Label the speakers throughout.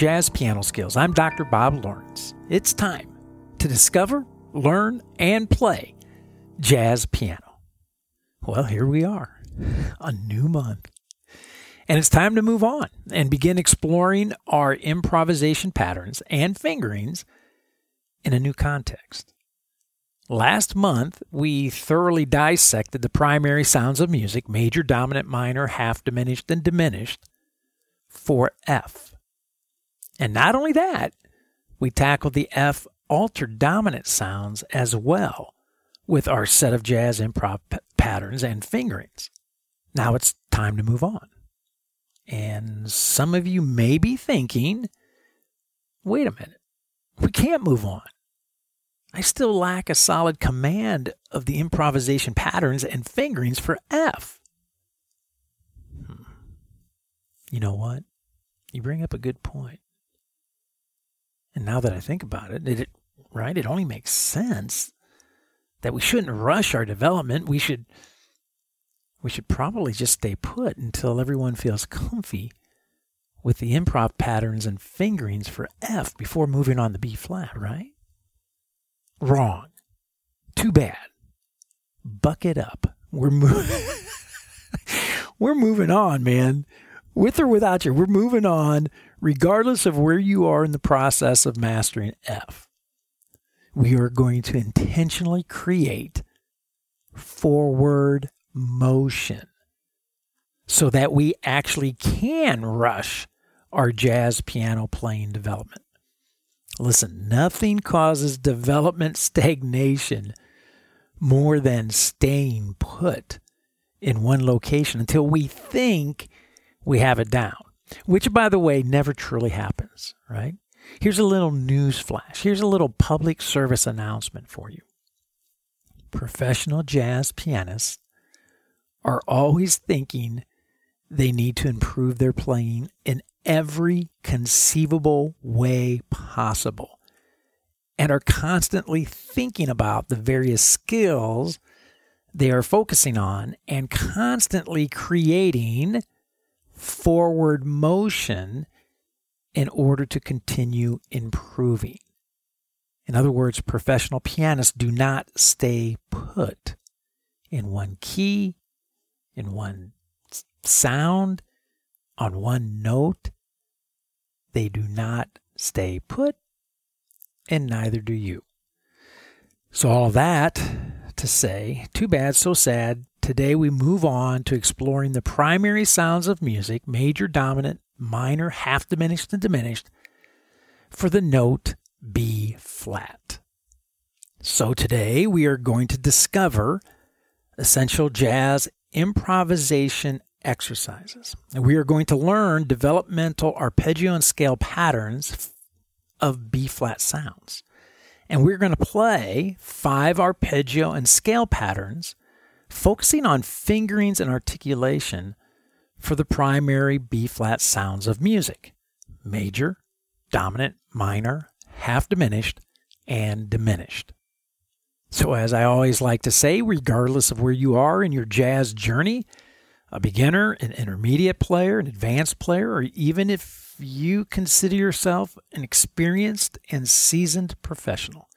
Speaker 1: Jazz Piano Skills. I'm Dr. Bob Lawrence. It's time to discover, learn, and play jazz piano. Well, here we are, a new month. And it's time to move on and begin exploring our improvisation patterns and fingerings in a new context. Last month, we thoroughly dissected the primary sounds of music major, dominant, minor, half diminished, and diminished for F. And not only that, we tackled the F altered dominant sounds as well with our set of jazz improv p- patterns and fingerings. Now it's time to move on. And some of you may be thinking, wait a minute, we can't move on. I still lack a solid command of the improvisation patterns and fingerings for F. Hmm. You know what? You bring up a good point. And now that I think about it, it right, it only makes sense that we shouldn't rush our development. We should we should probably just stay put until everyone feels comfy with the improv patterns and fingerings for F before moving on to B flat, right? Wrong. Too bad. Buck it up. We're moving We're moving on, man. With or without you, we're moving on regardless of where you are in the process of mastering F. We are going to intentionally create forward motion so that we actually can rush our jazz piano playing development. Listen, nothing causes development stagnation more than staying put in one location until we think we have it down, which, by the way, never truly happens, right? Here's a little news flash. Here's a little public service announcement for you. Professional jazz pianists are always thinking they need to improve their playing in every conceivable way possible and are constantly thinking about the various skills they are focusing on and constantly creating forward motion in order to continue improving. In other words, professional pianists do not stay put in one key, in one sound, on one note. They do not stay put, and neither do you. So, all that to say, too bad, so sad. Today we move on to exploring the primary sounds of music, major, dominant, minor, half diminished, and diminished, for the note B flat. So today we are going to discover essential jazz improvisation exercises. We are going to learn developmental arpeggio and scale patterns of B flat sounds. And we're going to play five arpeggio and scale patterns, focusing on fingerings and articulation for the primary B flat sounds of music major, dominant, minor, half diminished, and diminished. So, as I always like to say, regardless of where you are in your jazz journey, a beginner, an intermediate player, an advanced player, or even if you consider yourself an experienced and seasoned professional,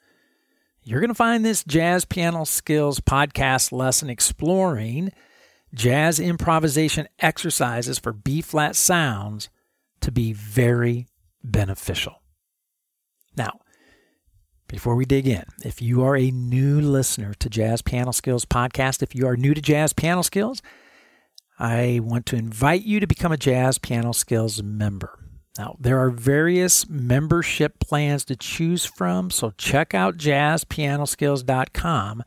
Speaker 1: you're going to find this Jazz Piano Skills podcast lesson exploring jazz improvisation exercises for B flat sounds to be very beneficial. Now, before we dig in, if you are a new listener to Jazz Piano Skills podcast, if you are new to Jazz Piano Skills, I want to invite you to become a Jazz Piano Skills member. Now, there are various membership plans to choose from, so check out jazzpianoskills.com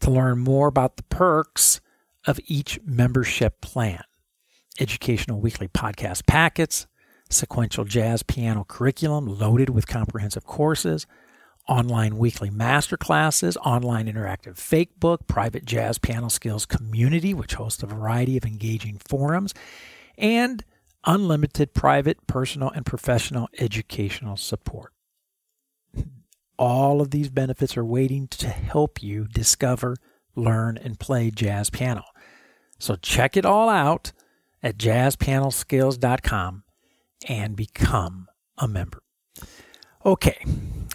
Speaker 1: to learn more about the perks of each membership plan. Educational weekly podcast packets, sequential jazz piano curriculum loaded with comprehensive courses, online weekly master classes, online interactive fake book, private jazz piano skills community, which hosts a variety of engaging forums, and unlimited private, personal, and professional educational support. All of these benefits are waiting to help you discover, learn, and play jazz piano. So check it all out at jazzpianoskills.com and become a member. Okay,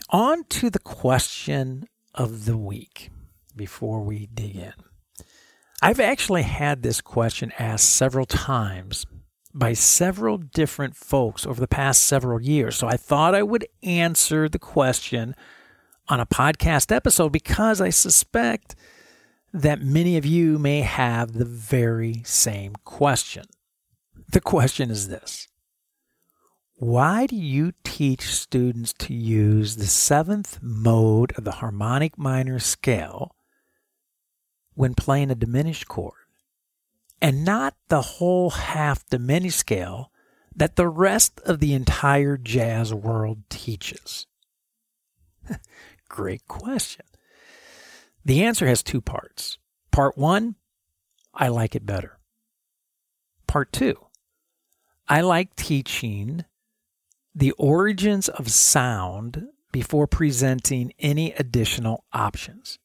Speaker 1: on to the question of the week before we dig in. I've actually had this question asked several times by several different folks over the past several years. So I thought I would answer the question on a podcast episode because I suspect that many of you may have the very same question. The question is this Why do you teach students to use the seventh mode of the harmonic minor scale when playing a diminished chord and not the whole half diminished scale that the rest of the entire jazz world teaches? Great question. The answer has two parts. Part one, I like it better. Part two, I like teaching the origins of sound before presenting any additional options.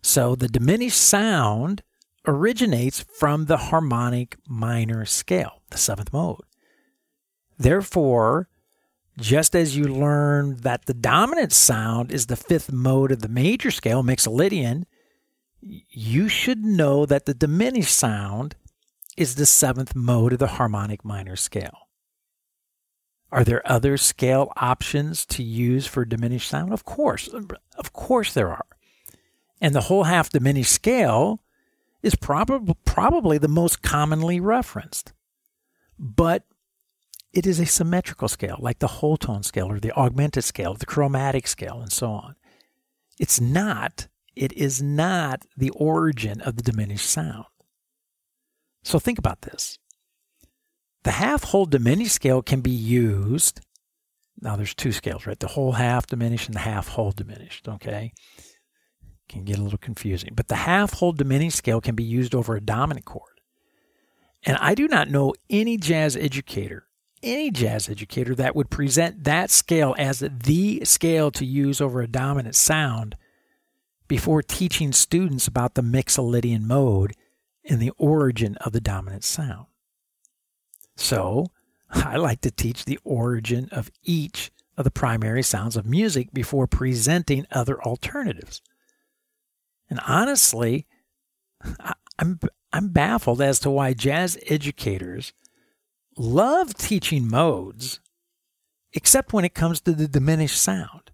Speaker 1: So the diminished sound originates from the harmonic minor scale, the seventh mode. Therefore, just as you learn that the dominant sound is the fifth mode of the major scale, Mixolydian, you should know that the diminished sound is the seventh mode of the harmonic minor scale. Are there other scale options to use for diminished sound? Of course. Of course there are. And the whole half diminished scale is prob- probably the most commonly referenced. But it is a symmetrical scale, like the whole tone scale or the augmented scale, the chromatic scale, and so on. It's not, it is not the origin of the diminished sound. So think about this. The half whole diminished scale can be used. Now there's two scales, right? The whole half diminished and the half whole diminished, okay? Can get a little confusing. But the half whole diminished scale can be used over a dominant chord. And I do not know any jazz educator, any jazz educator that would present that scale as the scale to use over a dominant sound before teaching students about the Mixolydian mode and the origin of the dominant sound. So, I like to teach the origin of each of the primary sounds of music before presenting other alternatives. And honestly, I'm I'm baffled as to why jazz educators love teaching modes except when it comes to the diminished sound.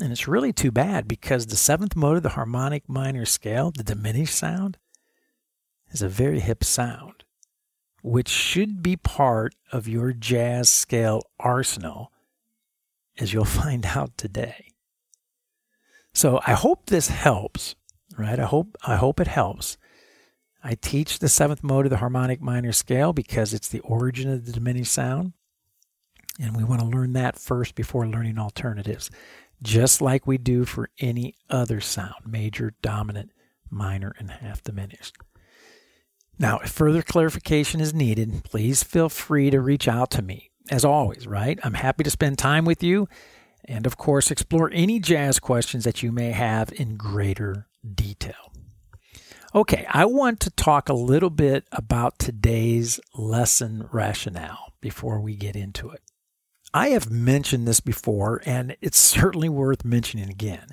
Speaker 1: And it's really too bad because the seventh mode of the harmonic minor scale, the diminished sound, is a very hip sound, which should be part of your jazz scale arsenal, as you'll find out today. So I hope this helps, right? I hope I hope it helps. I teach the seventh mode of the harmonic minor scale because it's the origin of the diminished sound. And we want to learn that first before learning alternatives, just like we do for any other sound major, dominant, minor, and half diminished. Now, if further clarification is needed, please feel free to reach out to me. As always, right? I'm happy to spend time with you and, of course, explore any jazz questions that you may have in greater detail. Okay, I want to talk a little bit about today's lesson rationale before we get into it. I have mentioned this before, and it's certainly worth mentioning again.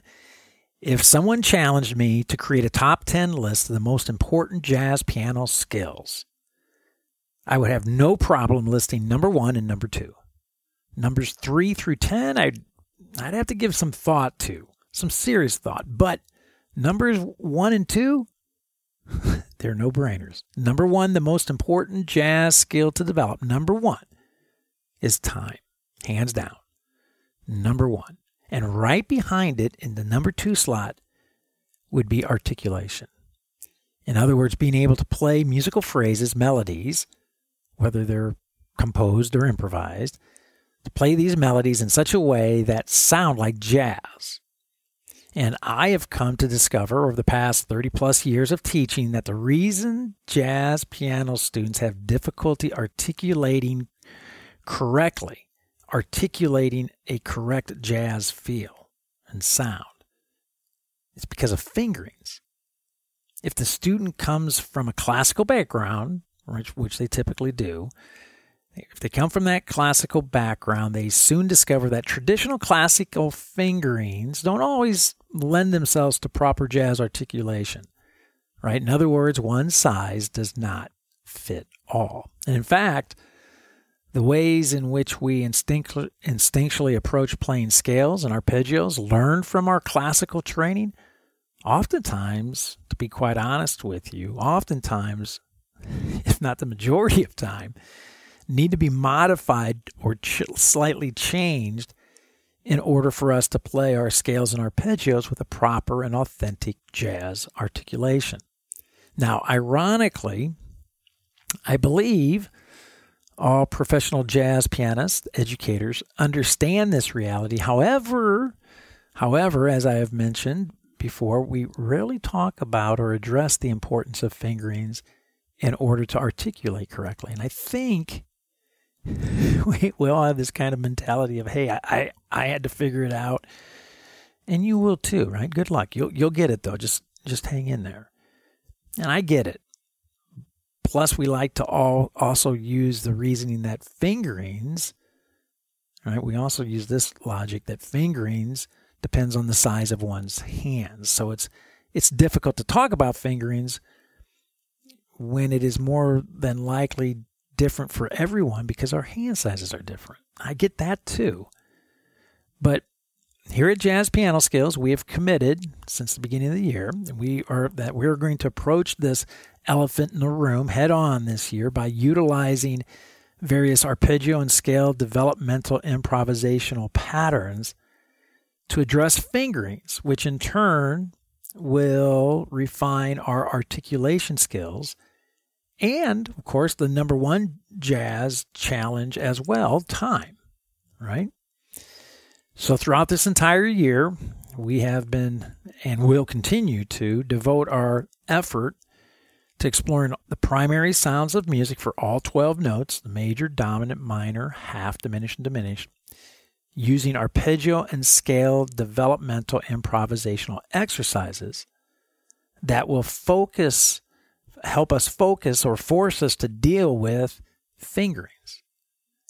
Speaker 1: If someone challenged me to create a top 10 list of the most important jazz piano skills, I would have no problem listing number one and number two. Numbers three through 10, I'd, I'd have to give some thought to, some serious thought. But numbers one and two, they're no brainers. Number one, the most important jazz skill to develop, number one, is time, hands down. Number one. And right behind it in the number two slot would be articulation. In other words, being able to play musical phrases, melodies, whether they're composed or improvised, to play these melodies in such a way that sound like jazz. And I have come to discover over the past 30 plus years of teaching that the reason jazz piano students have difficulty articulating correctly articulating a correct jazz feel and sound. It's because of fingerings. If the student comes from a classical background, which, which they typically do, if they come from that classical background, they soon discover that traditional classical fingerings don't always lend themselves to proper jazz articulation. Right? In other words, one size does not fit all. And in fact, the ways in which we instinct- instinctually approach playing scales and arpeggios learned from our classical training, oftentimes, to be quite honest with you, oftentimes, if not the majority of time, need to be modified or ch- slightly changed in order for us to play our scales and arpeggios with a proper and authentic jazz articulation. Now, ironically, I believe all professional jazz pianists, educators understand this reality. However, however, as I have mentioned before, we rarely talk about or address the importance of fingerings in order to articulate correctly. And I think we, we all have this kind of mentality of, hey, I, I, I had to figure it out. And you will too, right? Good luck. You'll you'll get it though. Just just hang in there. And I get it. Plus, we like to all also use the reasoning that fingerings, right? We also use this logic that fingerings depends on the size of one's hands. So it's it's difficult to talk about fingerings when it is more than likely different for everyone because our hand sizes are different. I get that too. But here at Jazz Piano Skills, we have committed since the beginning of the year, we are that we're going to approach this elephant in the room head on this year by utilizing various arpeggio and scale developmental improvisational patterns to address fingerings, which in turn will refine our articulation skills and, of course, the number one jazz challenge as well time, right? So, throughout this entire year, we have been and will continue to devote our effort to exploring the primary sounds of music for all 12 notes the major, dominant, minor, half, diminished, and diminished using arpeggio and scale developmental improvisational exercises that will focus help us focus or force us to deal with fingerings.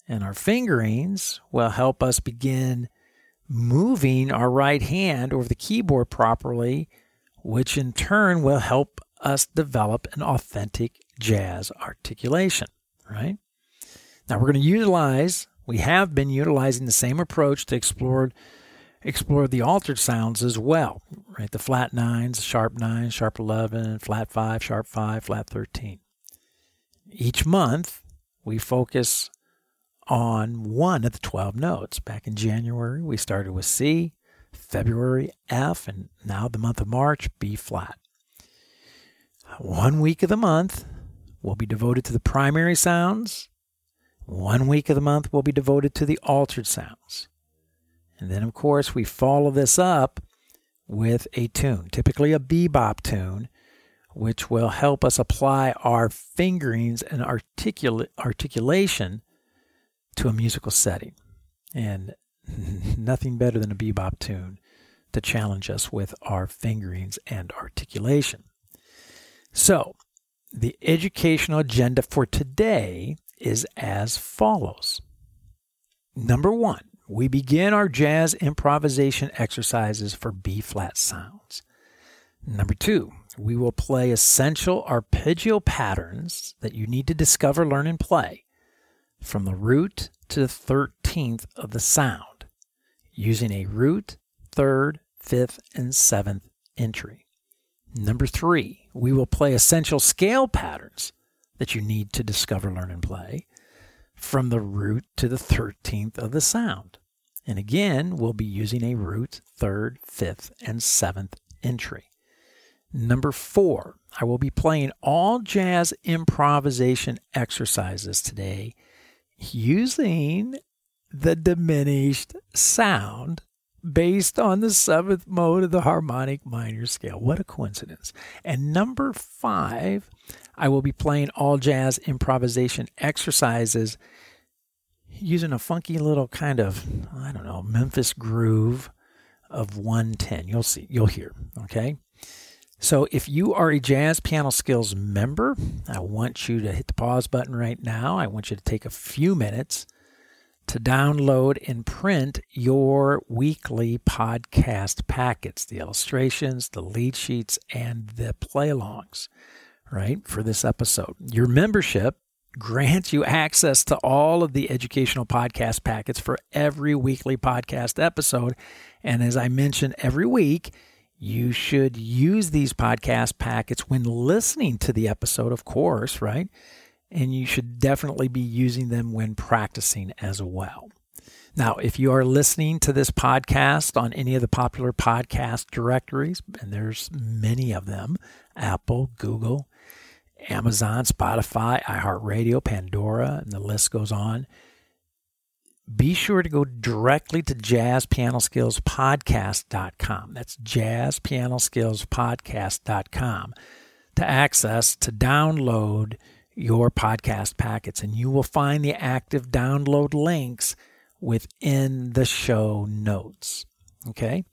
Speaker 1: And our fingerings will help us begin moving our right hand over the keyboard properly, which in turn will help us develop an authentic jazz articulation, right? Now we're going to utilize, we have been utilizing the same approach to explore explore the altered sounds as well, right? The flat nines, sharp nine, sharp 11, flat five, sharp five, flat 13. Each month, we focus on one of the 12 notes. Back in January, we started with C, February, F, and now the month of March, B flat. One week of the month will be devoted to the primary sounds. One week of the month will be devoted to the altered sounds. And then, of course, we follow this up with a tune, typically a bebop tune, which will help us apply our fingerings and articula- articulation to a musical setting. And nothing better than a bebop tune to challenge us with our fingerings and articulation. So, the educational agenda for today is as follows. Number one, we begin our jazz improvisation exercises for B flat sounds. Number two, we will play essential arpeggio patterns that you need to discover, learn, and play from the root to the 13th of the sound using a root, third, fifth, and seventh entry. Number three, we will play essential scale patterns that you need to discover, learn, and play from the root to the 13th of the sound. And again, we'll be using a root, third, fifth, and seventh entry. Number four, I will be playing all jazz improvisation exercises today using the diminished sound based on the seventh mode of the harmonic minor scale. What a coincidence. And number five, I will be playing all jazz improvisation exercises using a funky little kind of, I don't know, Memphis groove of 110. You'll see, you'll hear, okay? So, if you are a Jazz Piano Skills member, I want you to hit the pause button right now. I want you to take a few minutes to download and print your weekly podcast packets, the illustrations, the lead sheets, and the play alongs, right, for this episode. Your membership grants you access to all of the educational podcast packets for every weekly podcast episode. And as I mentioned every week, you should use these podcast packets when listening to the episode, of course, right? And you should definitely be using them when practicing as well. Now, if you are listening to this podcast on any of the popular podcast directories, and there's many of them Apple, Google, Amazon, Spotify, iHeartRadio, Pandora, and the list goes on. Be sure to go directly to jazzpianoskillspodcast.com. That's jazzpianoskillspodcast.com to access, to download your podcast packets. And you will find the active download links within the show notes. Okay.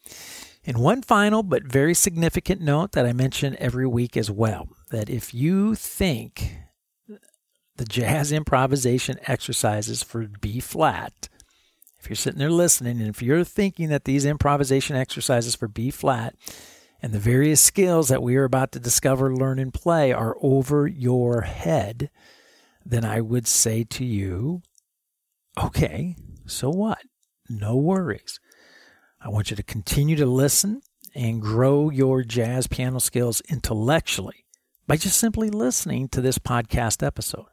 Speaker 1: And one final but very significant note that I mention every week as well that if you think the jazz improvisation exercises for B flat, if you're sitting there listening, and if you're thinking that these improvisation exercises for B flat and the various skills that we are about to discover, learn, and play are over your head, then I would say to you, okay, so what? No worries. I want you to continue to listen and grow your jazz piano skills intellectually by just simply listening to this podcast episode.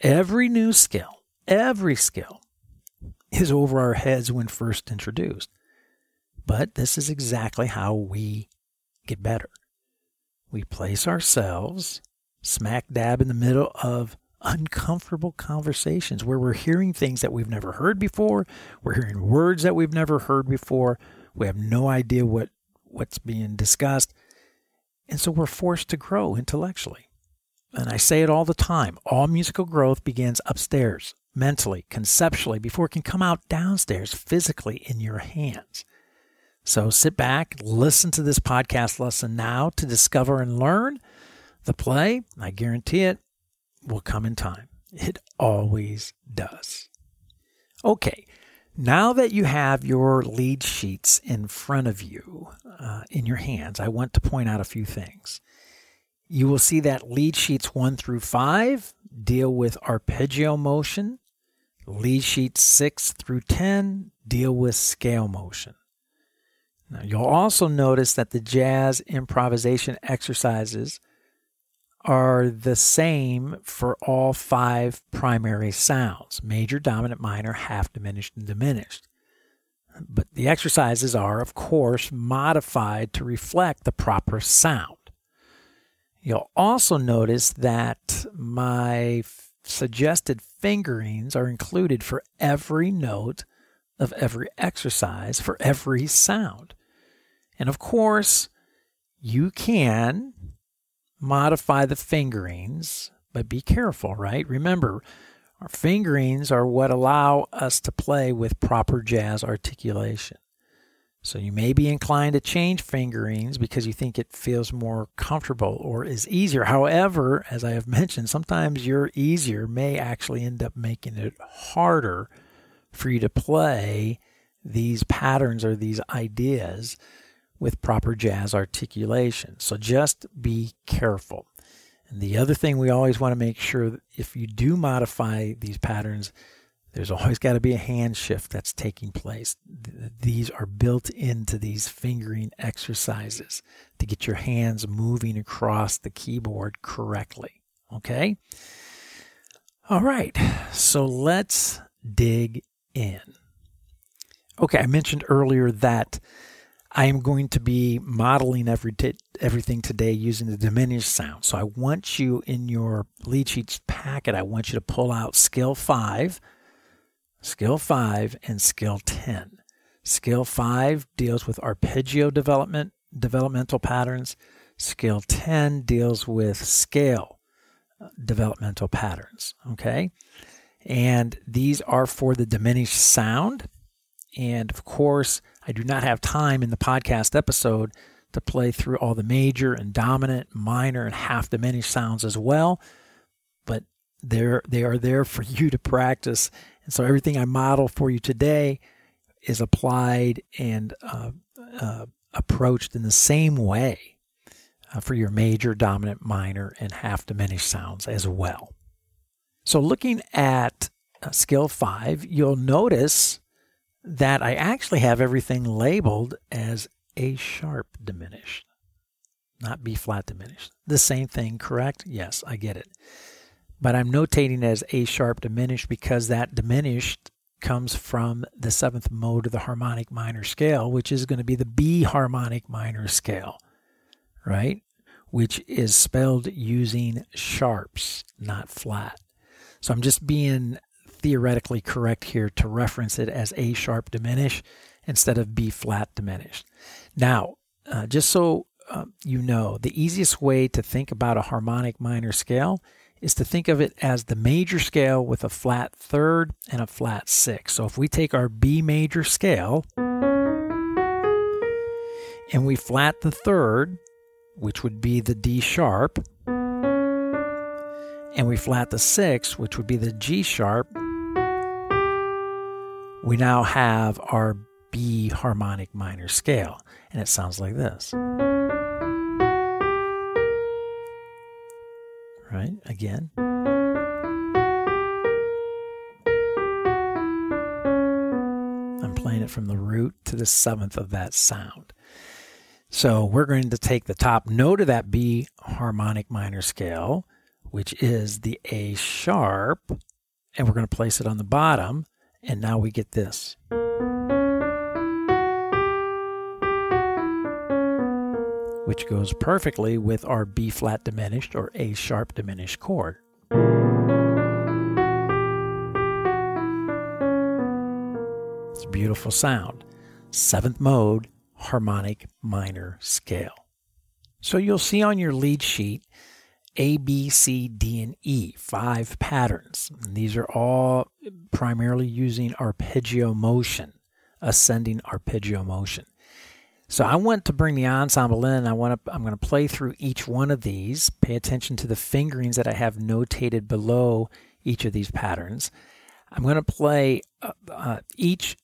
Speaker 1: Every new skill, every skill is over our heads when first introduced. But this is exactly how we get better. We place ourselves smack dab in the middle of uncomfortable conversations where we're hearing things that we've never heard before, we're hearing words that we've never heard before, we have no idea what what's being discussed, and so we're forced to grow intellectually. And I say it all the time all musical growth begins upstairs, mentally, conceptually, before it can come out downstairs physically in your hands. So sit back, listen to this podcast lesson now to discover and learn. The play, I guarantee it, will come in time. It always does. Okay, now that you have your lead sheets in front of you, uh, in your hands, I want to point out a few things. You will see that lead sheets 1 through 5 deal with arpeggio motion. Lead sheets 6 through 10 deal with scale motion. Now, you'll also notice that the jazz improvisation exercises are the same for all five primary sounds major, dominant, minor, half diminished, and diminished. But the exercises are, of course, modified to reflect the proper sound. You'll also notice that my suggested fingerings are included for every note of every exercise, for every sound. And of course, you can modify the fingerings, but be careful, right? Remember, our fingerings are what allow us to play with proper jazz articulation. So you may be inclined to change fingerings because you think it feels more comfortable or is easier. However, as I have mentioned, sometimes your easier may actually end up making it harder for you to play these patterns or these ideas with proper jazz articulation. So just be careful. And the other thing we always want to make sure if you do modify these patterns, there's always got to be a hand shift that's taking place. These are built into these fingering exercises to get your hands moving across the keyboard correctly. Okay? All right, so let's dig in. Okay, I mentioned earlier that I am going to be modeling every t- everything today using the diminished sound. So I want you in your lead sheets packet, I want you to pull out skill five, skill five, and skill 10. Skill five deals with arpeggio development, developmental patterns. Skill 10 deals with scale uh, developmental patterns. Okay. And these are for the diminished sound. And of course, I do not have time in the podcast episode to play through all the major and dominant, minor, and half diminished sounds as well. But they're, they are there for you to practice. And so everything I model for you today is applied and uh, uh, approached in the same way uh, for your major, dominant, minor, and half diminished sounds as well. So, looking at uh, skill five, you'll notice that I actually have everything labeled as A sharp diminished, not B flat diminished. The same thing, correct? Yes, I get it. But I'm notating as A sharp diminished because that diminished comes from the seventh mode of the harmonic minor scale, which is going to be the B harmonic minor scale, right? Which is spelled using sharps, not flat. So I'm just being theoretically correct here to reference it as A sharp diminished instead of B flat diminished. Now, uh, just so uh, you know, the easiest way to think about a harmonic minor scale is to think of it as the major scale with a flat third and a flat sixth. So if we take our B major scale and we flat the third, which would be the D sharp, and we flat the sixth, which would be the G sharp, we now have our B harmonic minor scale. And it sounds like this. Right? Again. I'm playing it from the root to the seventh of that sound. So we're going to take the top note of that B harmonic minor scale, which is the A sharp, and we're going to place it on the bottom. And now we get this. Which goes perfectly with our B flat diminished or A sharp diminished chord. It's a beautiful sound. Seventh mode, harmonic minor scale. So you'll see on your lead sheet a, B, C, D, and E, five patterns. And these are all primarily using arpeggio motion, ascending arpeggio motion. So I want to bring the ensemble in. I want to. I'm going to play through each one of these. Pay attention to the fingerings that I have notated below each of these patterns. I'm going to play uh, uh, each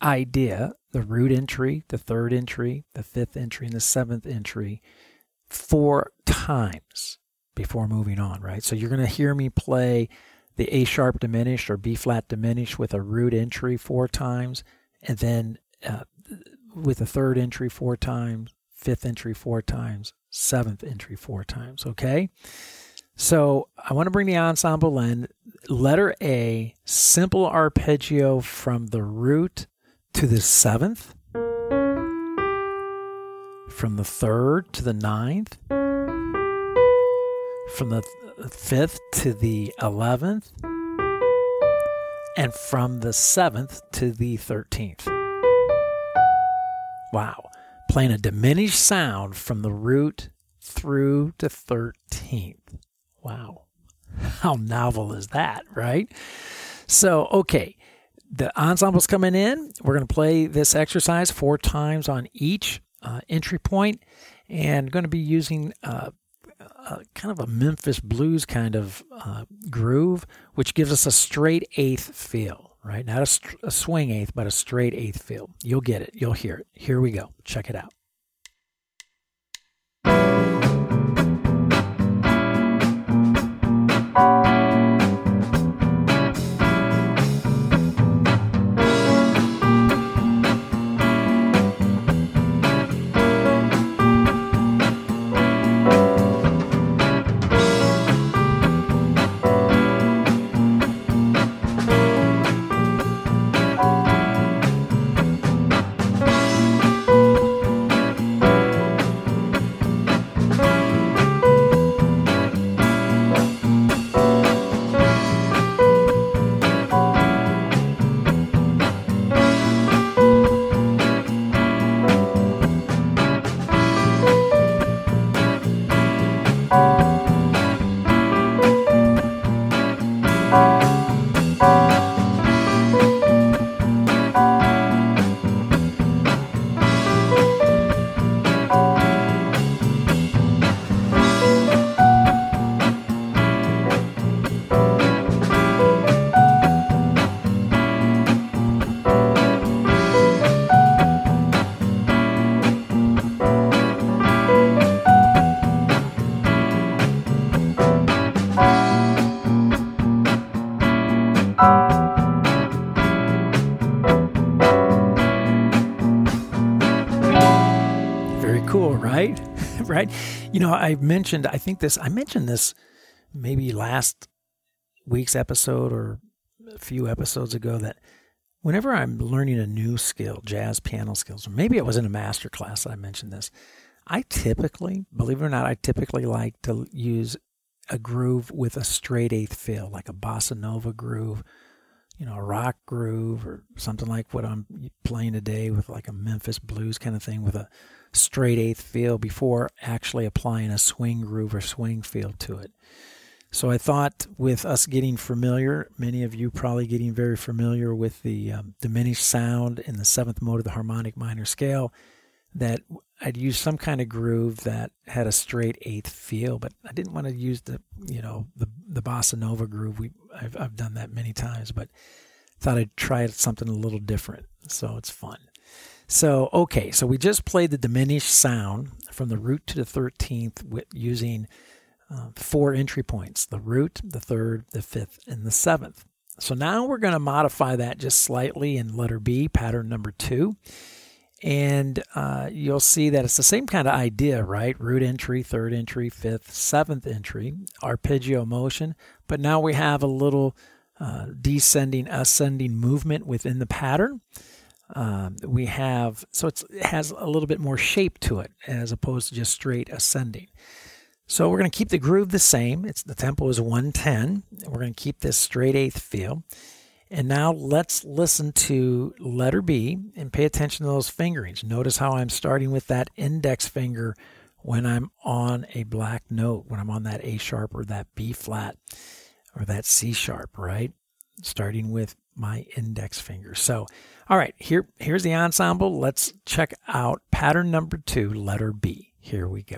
Speaker 1: idea, the root entry, the third entry, the fifth entry, and the seventh entry, four times before moving on, right? So you're going to hear me play the A sharp diminished or B flat diminished with a root entry four times, and then uh, with a third entry four times, fifth entry four times, seventh entry four times, okay? So I want to bring the ensemble in. Letter A, simple arpeggio from the root to the seventh, from the third to the ninth from the 5th to the 11th, and from the 7th to the 13th. Wow. Playing a diminished sound from the root through to 13th. Wow. How novel is that, right? So, okay, the ensemble's coming in. We're going to play this exercise four times on each uh, entry point and going to be using uh, kind of a Memphis blues kind of uh, groove, which gives us a straight eighth feel, right? Not a, st- a swing eighth, but a straight eighth feel. You'll get it. You'll hear it. Here we go. Check it out. Know, I mentioned, I think this, I mentioned this maybe last week's episode or a few episodes ago that whenever I'm learning a new skill, jazz piano skills, or maybe it was in a master class that I mentioned this, I typically, believe it or not, I typically like to use a groove with a straight eighth feel, like a bossa nova groove, you know, a rock groove or something like what I'm playing today with like a Memphis blues kind of thing with a straight eighth feel before actually applying a swing groove or swing feel to it. So I thought with us getting familiar, many of you probably getting very familiar with the um, diminished sound in the seventh mode of the harmonic minor scale, that I'd use some kind of groove that had a straight eighth feel, but I didn't want to use the you know the the bossa nova groove. We I've I've done that many times, but thought I'd try something a little different. So it's fun. So okay, so we just played the diminished sound from the root to the thirteenth with using uh, four entry points the root, the third, the fifth, and the seventh. So now we're going to modify that just slightly in letter B, pattern number two. And uh, you'll see that it's the same kind of idea, right? Root entry, third entry, fifth, seventh entry, arpeggio motion. But now we have a little uh, descending, ascending movement within the pattern. Um, we have, so it has a little bit more shape to it as opposed to just straight ascending. So we're going to keep the groove the same. It's the tempo is 110. We're going to keep this straight eighth feel. And now let's listen to letter B and pay attention to those fingerings. Notice how I'm starting with that index finger when I'm on a black note, when I'm on that A sharp or that B flat or that C sharp, right? Starting with my index finger. So, all right, here here's the ensemble. Let's check out pattern number 2, letter B. Here we go.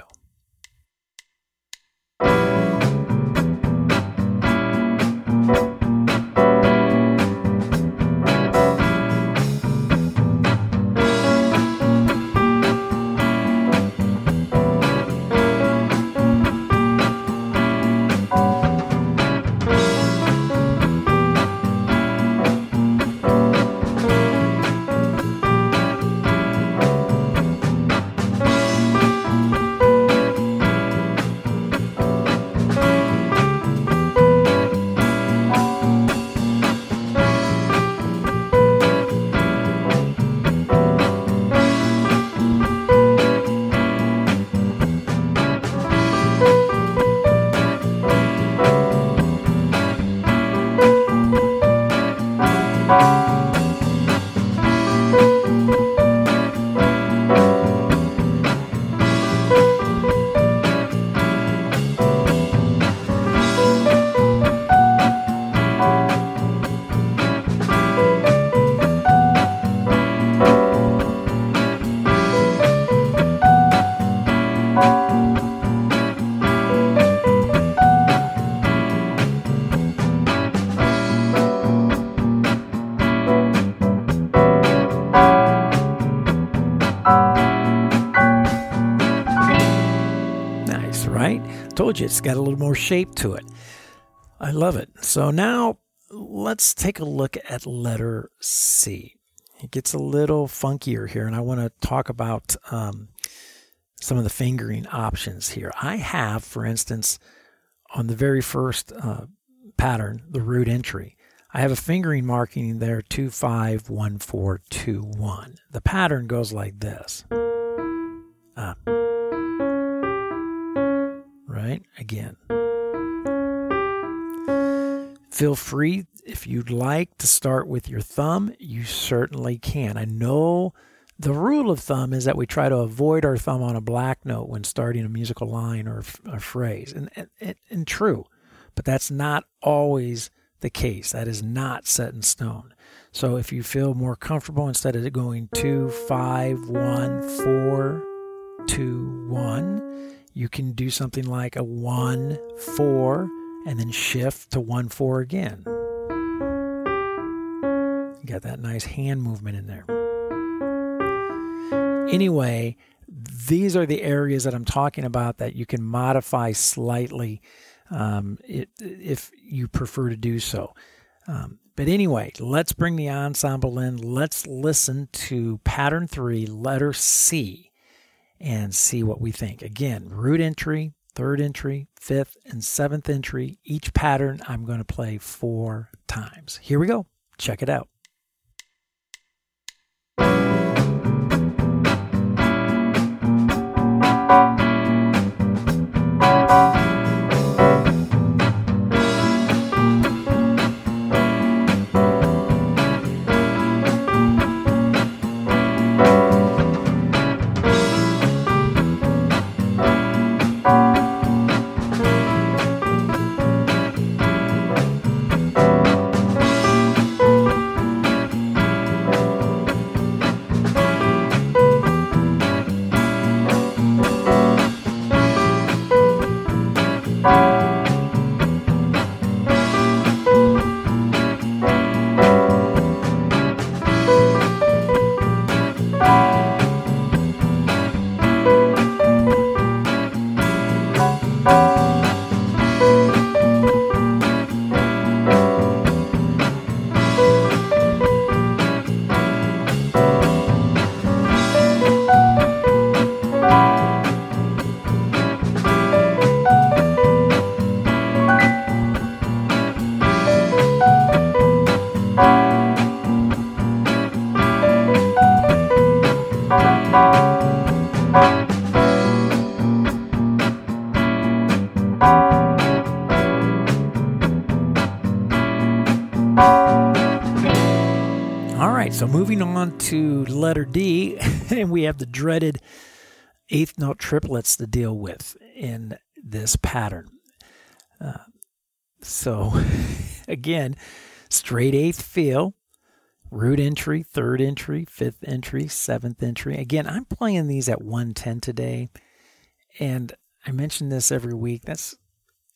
Speaker 1: It's got a little more shape to it. I love it. So now let's take a look at letter C. It gets a little funkier here, and I want to talk about um, some of the fingering options here. I have, for instance, on the very first uh, pattern, the root entry, I have a fingering marking there 251421. The pattern goes like this. Uh, right? Again. Feel free, if you'd like to start with your thumb, you certainly can. I know the rule of thumb is that we try to avoid our thumb on a black note when starting a musical line or a phrase. And, and, and true, but that's not always the case. That is not set in stone. So if you feel more comfortable, instead of going two, five, one, four, two, one, you can do something like a 1 4 and then shift to 1 4 again. You got that nice hand movement in there. Anyway, these are the areas that I'm talking about that you can modify slightly um, it, if you prefer to do so. Um, but anyway, let's bring the ensemble in. Let's listen to pattern three, letter C, and see what we think. Again, root entry, third entry, fifth, and seventh entry. Each pattern I'm going to play four times. Here we go. Check it out. On to letter D, and we have the dreaded eighth note triplets to deal with in this pattern. Uh, so again, straight eighth feel, root entry, third entry, fifth entry, seventh entry. Again, I'm playing these at 110 today, and I mention this every week. That's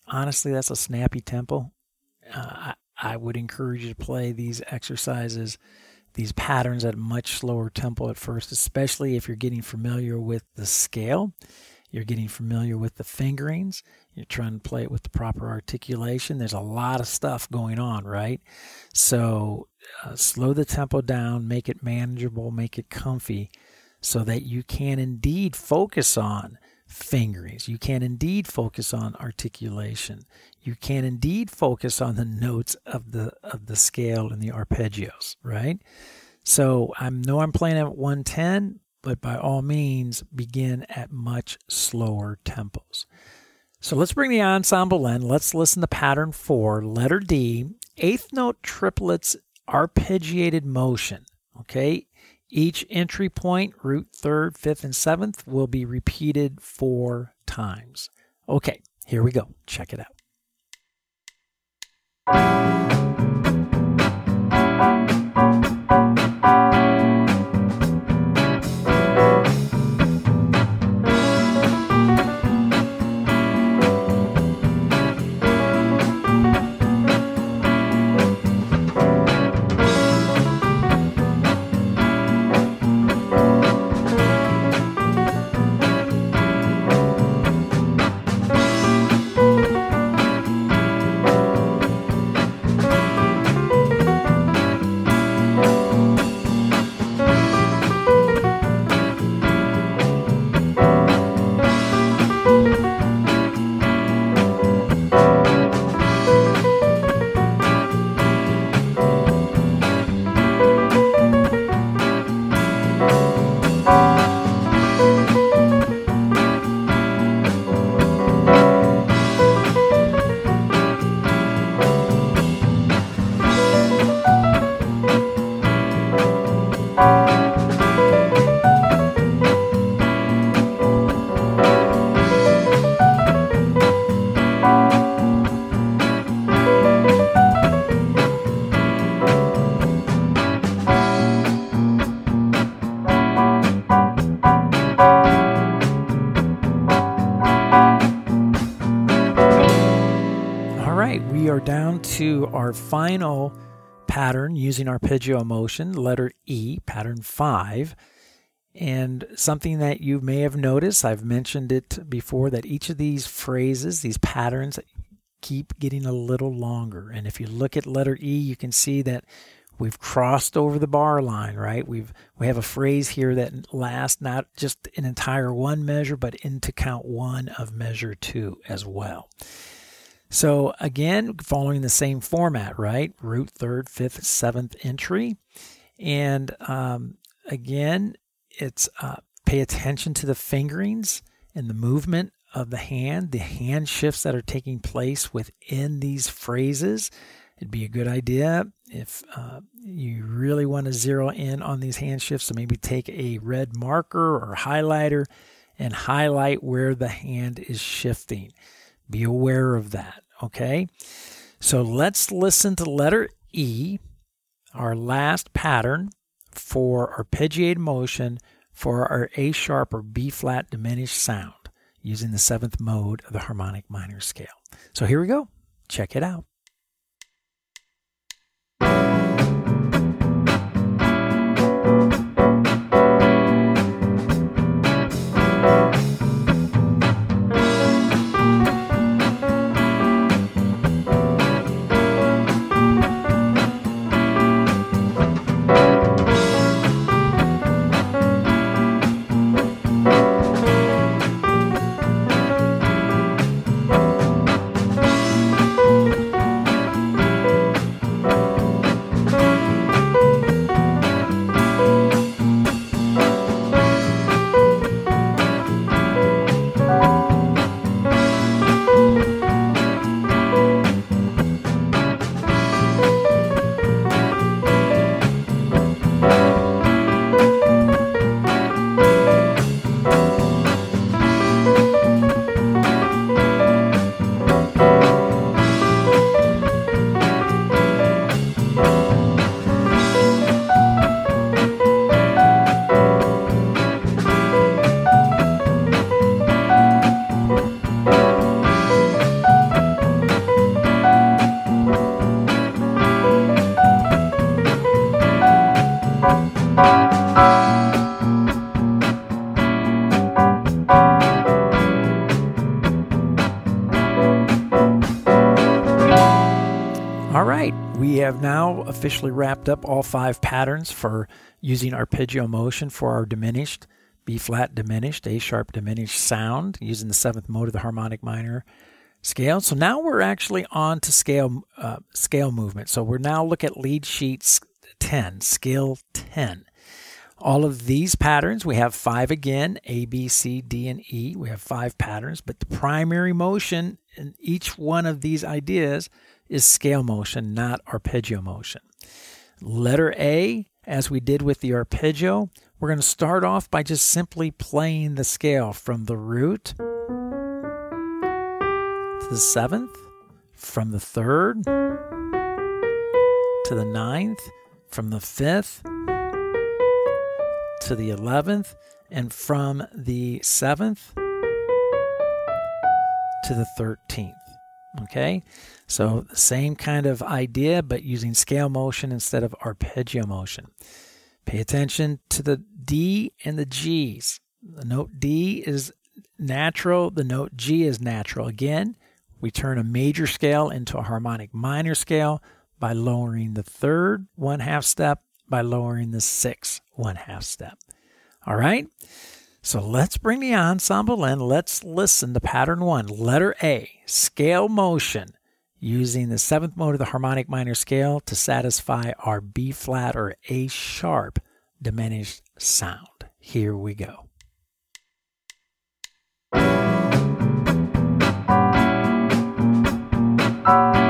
Speaker 1: honestly that's a snappy tempo. Uh, I, I would encourage you to play these exercises these patterns at much slower tempo at first, especially if you're getting familiar with the scale. You're getting familiar with the fingerings. You're trying to play it with the proper articulation. There's a lot of stuff going on, right? So uh, slow the tempo down, make it manageable, make it comfy so that you can indeed focus on fingerings. You can indeed focus on articulation. You can indeed focus on the notes of the of the scale and the arpeggios, right? So I know I'm playing at 110, but by all means begin at much slower tempos. So let's bring the ensemble in. Let's listen to pattern four, letter D, eighth note triplets arpeggiated motion. Okay, each entry point, root third, fifth, and seventh, will be repeated four times. Okay, here we go. Check it out. Our final pattern using arpeggio motion, letter E, pattern 5. And something that you may have noticed, I've mentioned it before, that each of these phrases, these patterns, keep getting a little longer. And if you look at letter E, you can see that we've crossed over the bar line, right? We've we have a phrase here that lasts not just an entire one measure, but into count one of measure two as well. So again, following the same format, right? Root, third, fifth, seventh entry, and um, again, it's uh, pay attention to the fingerings and the movement of the hand, the hand shifts that are taking place within these phrases. It'd be a good idea if uh, you really want to zero in on these hand shifts. So maybe take a red marker or highlighter and highlight where the hand is shifting. Be aware of that. Okay. So let's listen to letter E, our last pattern for arpeggiated motion for our A sharp or B flat diminished sound using the seventh mode of the harmonic minor scale. So here we go. Check it out. Officially wrapped up all five patterns for using arpeggio motion for our diminished B flat diminished, A sharp diminished sound using the seventh mode of the harmonic minor scale. So now we're actually on to scale uh, scale movement. So we're now look at lead sheets 10, scale 10. All of these patterns, we have five again A, B, C, D, and E. We have five patterns, but the primary motion in each one of these ideas is scale motion, not arpeggio motion. Letter A, as we did with the arpeggio, we're going to start off by just simply playing the scale from the root to the seventh, from the third to the ninth, from the fifth to the eleventh, and from the seventh to the thirteenth. Okay, so same kind of idea, but using scale motion instead of arpeggio motion. Pay attention to the D and the G's. The note D is natural, the note G is natural. Again, we turn a major scale into a harmonic minor scale by lowering the third one half step, by lowering the sixth one half step. All right? So let's bring the ensemble in. Let's listen to pattern one, letter A, scale motion using the seventh mode of the harmonic minor scale to satisfy our B flat or A sharp diminished sound. Here we go. Música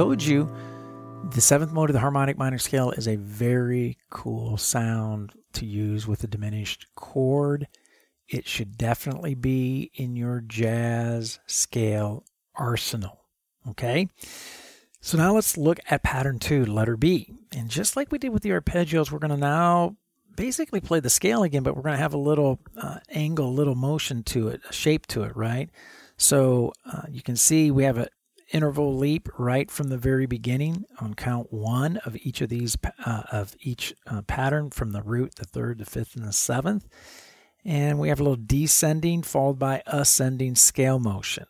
Speaker 1: told you the seventh mode of the harmonic minor scale is a very cool sound to use with a diminished chord. It should definitely be in your jazz scale arsenal. Okay? So now let's look at pattern two, letter B. And just like we did with the arpeggios, we're going to now basically play the scale again, but we're going to have a little uh, angle, a little motion to it, a shape to it, right? So uh, you can see we have a interval leap right from the very beginning on count one of each of these uh, of each uh, pattern from the root, the third, the fifth, and the seventh. And we have a little descending followed by ascending scale motion.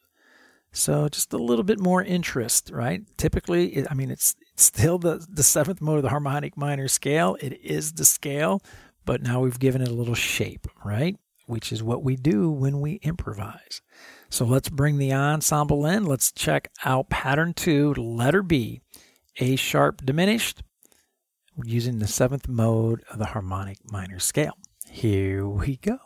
Speaker 1: So just a little bit more interest, right? Typically, I mean, it's, it's still the, the seventh mode of the harmonic minor scale. It is the scale, but now we've given it a little shape, right? Which is what we do when we improvise. So let's bring the ensemble in. Let's check out pattern two, letter B, A sharp diminished, using the seventh mode of the harmonic minor scale. Here we go.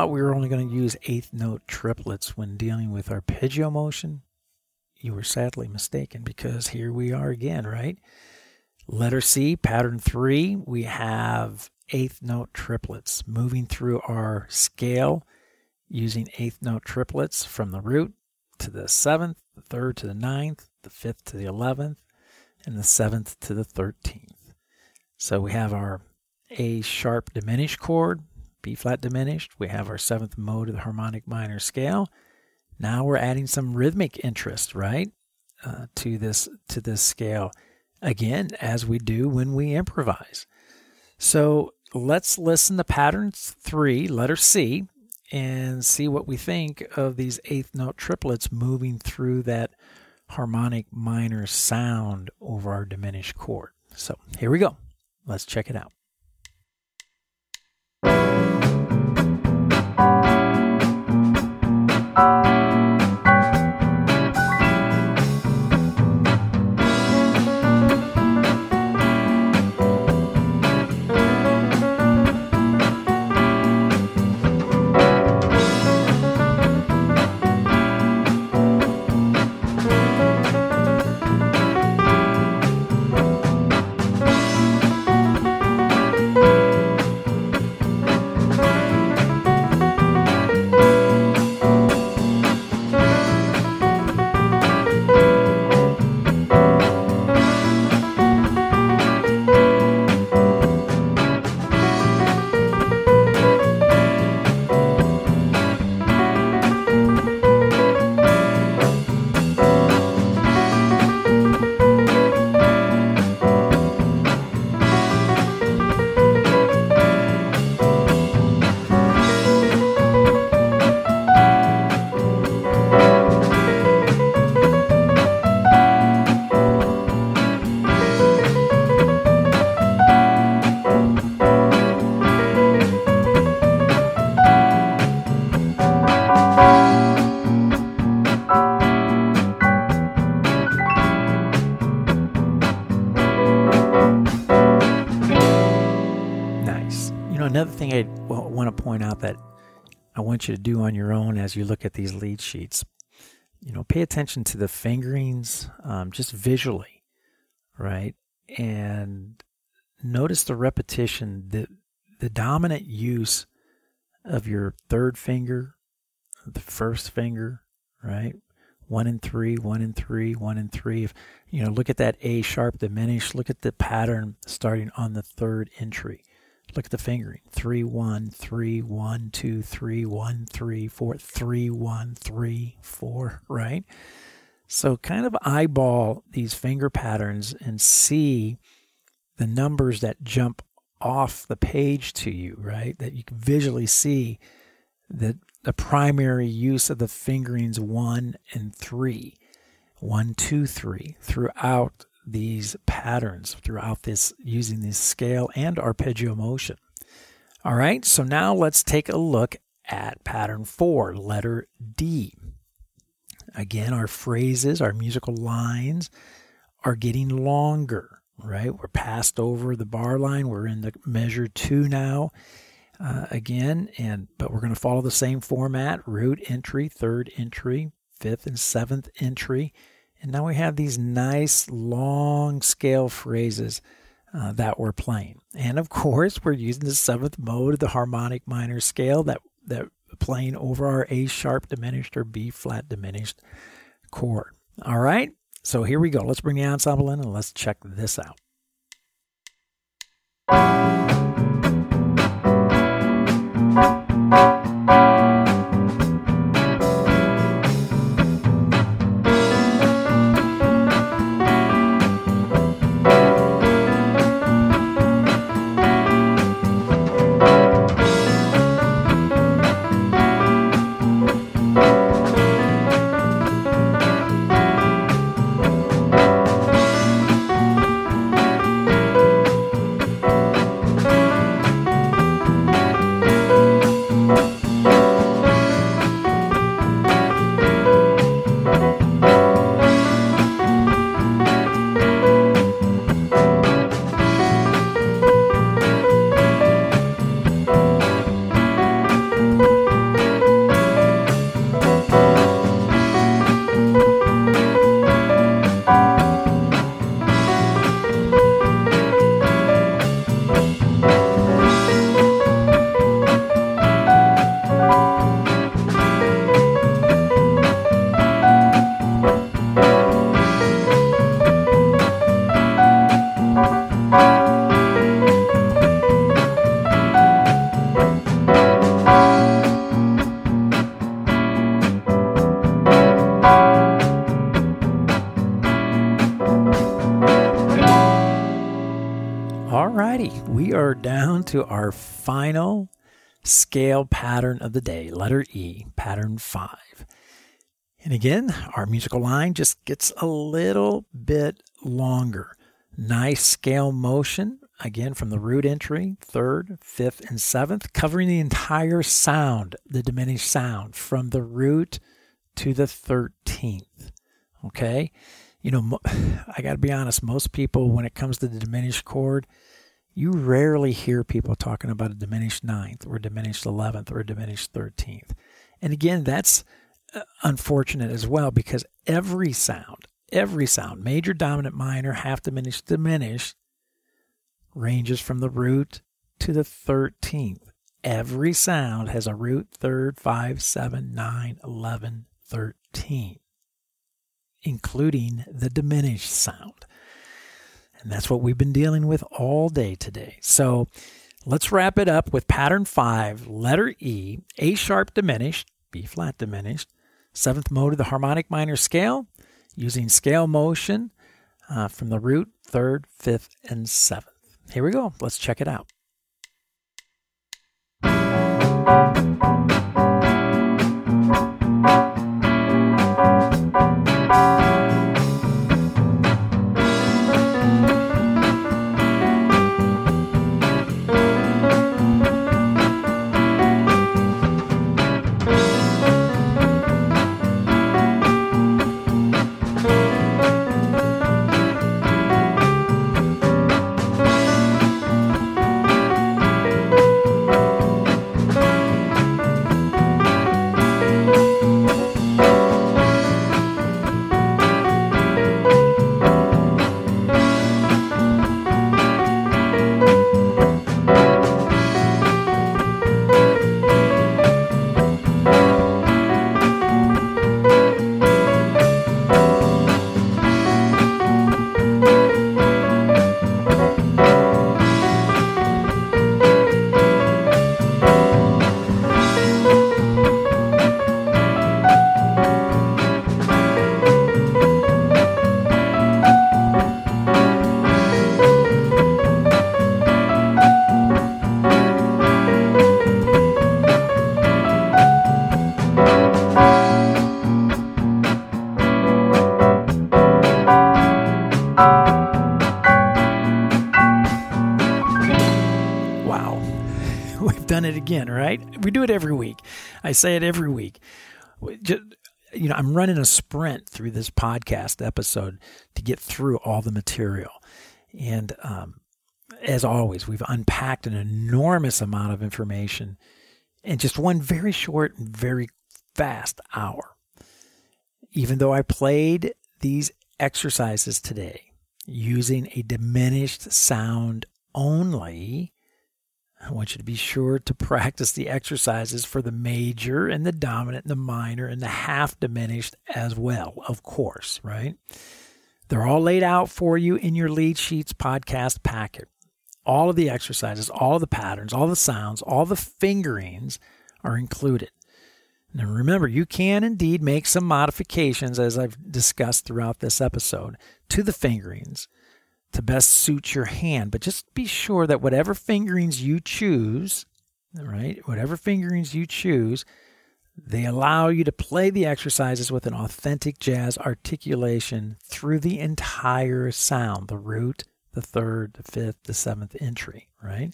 Speaker 1: Thought we were only going to use eighth note triplets when dealing with arpeggio motion, you were sadly mistaken because here we are again, right? Letter C, pattern three, we have eighth note triplets moving through our scale using eighth note triplets from the root to the seventh, the third to the ninth, the fifth to the eleventh, and the seventh to the thirteenth. So we have our A sharp diminished chord B flat diminished. We have our seventh mode of the harmonic minor scale. Now we're adding some rhythmic interest, right, uh, to this to this scale. Again, as we do when we improvise. So let's listen to pattern three, letter C, and see what we think of these eighth note triplets moving through that harmonic minor sound over our diminished chord. So here we go. Let's check it out. I want to point out that I want you to do on your own as you look at these lead sheets, you know, pay attention to the fingerings um, just visually, right? And notice the repetition, the the dominant use of your third finger, the first finger, right? One and three, one and three, one and three. If, you know, look at that A sharp diminished. Look at the pattern starting on the third entry. Look at the fingering. Three, one, three, one, two, three, one, three, four, three, one, three, four, right? So kind of eyeball these finger patterns and see the numbers that jump off the page to you, right? That you can visually see that the primary use of the fingerings one and three, one, two, three, throughout these patterns, throughout this using this scale and arpeggio motion. All right, so now let's take a look at pattern four, letter D. Again, our phrases, our musical lines are getting longer right? We're passed over the bar line. We're in the measure two now. Uh, again, and but we're going to follow the same format: root entry, third entry, fifth and seventh entry, and now we have these nice long scale phrases uh, that we're playing. And of course, we're using the seventh mode of the harmonic minor scale that that playing over our A sharp diminished or B flat diminished chord. All right. So here we go. Let's bring the ensemble in and let's check this out. Pattern of the day, letter E, pattern five. And again, our musical line just gets a little bit longer. Nice scale motion, again from the root entry, third, fifth, and seventh, covering the entire sound, the diminished sound, from the root to the 13th. Okay? You know, I got to be honest, most people, when it comes to the diminished chord, you rarely hear people talking about a diminished ninth or diminished 11th or diminished 13th. And again, that's uh, unfortunate as well because every sound, every sound, major, dominant, minor, half diminished, diminished, ranges from the root to the 13th. Every sound has a root, third, five, seven, nine, 11, 13, including the diminished sound. And that's what we've been dealing with all day today. So let's wrap it up with pattern five, letter E, A sharp diminished, B flat diminished, seventh mode of the harmonic minor scale, using scale motion uh, from the root, third, fifth, and seventh. Here we go. Let's check it out. Again, right? We do it every week. I say it every week. Just, you know, I'm running a sprint through this podcast episode to get through all the material. And um, as always, we've unpacked an enormous amount of information in just one very short and very fast hour. Even though I played these exercises today using a diminished sound only, I want you to be sure to practice the exercises for the major and the dominant and the minor and the half diminished as well, of course, right? They're all laid out for you in your lead sheets podcast packet. All of the exercises, all of the patterns, all the sounds, all the fingerings are included. Now remember, you can indeed make some modifications, as I've discussed throughout this episode, to the fingerings to best suit your hand. But just be sure that whatever fingerings you choose, right, whatever fingerings you choose, they allow you to play the exercises with an authentic jazz articulation through the entire sound the root, the third, the fifth, the seventh entry, right?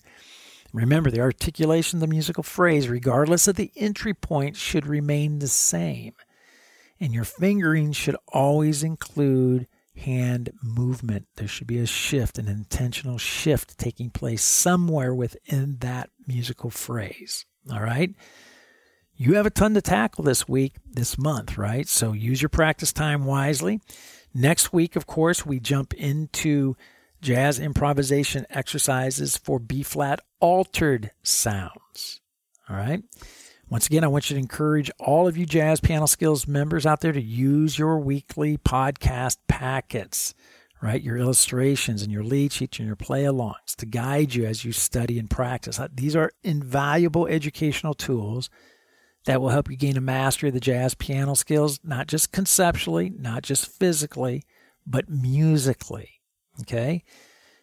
Speaker 1: Remember, the articulation of the musical phrase, regardless of the entry point, should remain the same. And your fingering should always include hand movement. There should be a shift, an intentional shift taking place somewhere within that musical phrase. All right? You have a ton to tackle this week, this month, right? So use your practice time wisely. Next week, of course, we jump into jazz improvisation exercises for B flat altered sounds. All right? Once again, I want you to encourage all of you Jazz Piano Skills members out there to use your weekly podcast packets, right? Your illustrations and your lead sheets and your play alongs to guide you as you study and practice. Uh, these are invaluable educational tools that will help you gain a mastery of the jazz piano skills, not just conceptually, not just physically, but musically. Okay?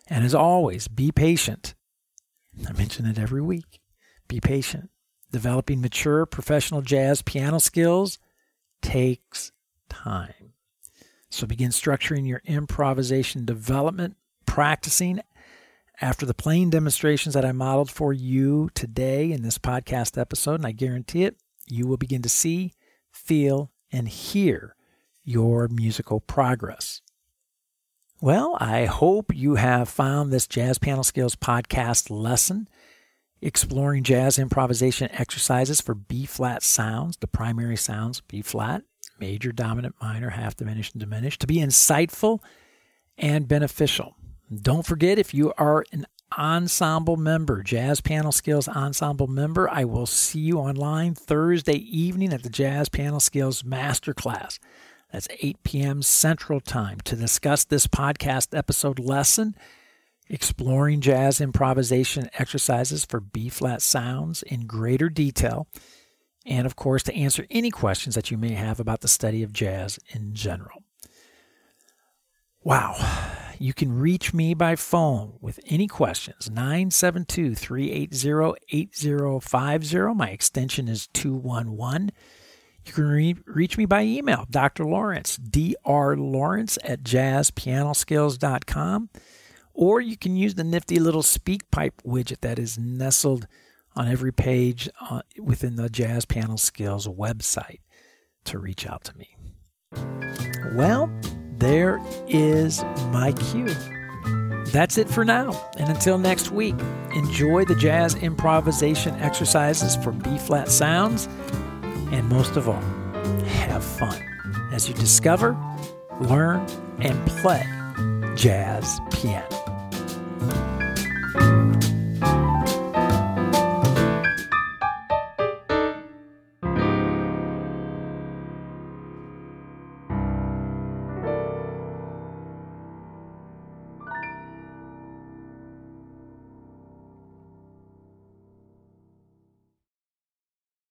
Speaker 1: And as always, be patient. I mention it every week. Be patient. Developing mature professional jazz piano skills takes time. So begin structuring your improvisation development, practicing after the playing demonstrations that I modeled for you today in this podcast episode. And I guarantee it, you will begin to see, feel, and hear your musical progress. Well, I hope you have found this Jazz Piano Skills podcast lesson exploring jazz improvisation exercises for B flat sounds, the primary sounds, B flat, major, dominant, minor, half diminished, and diminished, to be insightful and beneficial. Don't forget, if you are an ensemble member, Jazz Piano Skills ensemble member, I will see you online Thursday evening at the Jazz Piano Skills Masterclass. That's 8 p.m. Central Time to discuss this podcast episode lesson exploring jazz improvisation exercises for B flat sounds in greater detail, and of course, to answer any questions that you may have about the study of jazz in general. Wow. You can reach me by phone with any questions 972 380 8050. My extension is 211. You can re- reach me by email, Dr. Lawrence, Dr. Lawrence at jazzpianoskills.com or you can use the nifty little SpeakPipe widget that is nestled on every page uh, within the Jazz Piano Skills website to reach out to me. Well, there is my cue. That's it for now. And until next week, enjoy the jazz improvisation exercises for B flat sounds. And most of all, have fun as you discover, learn, and play jazz piano. Bye.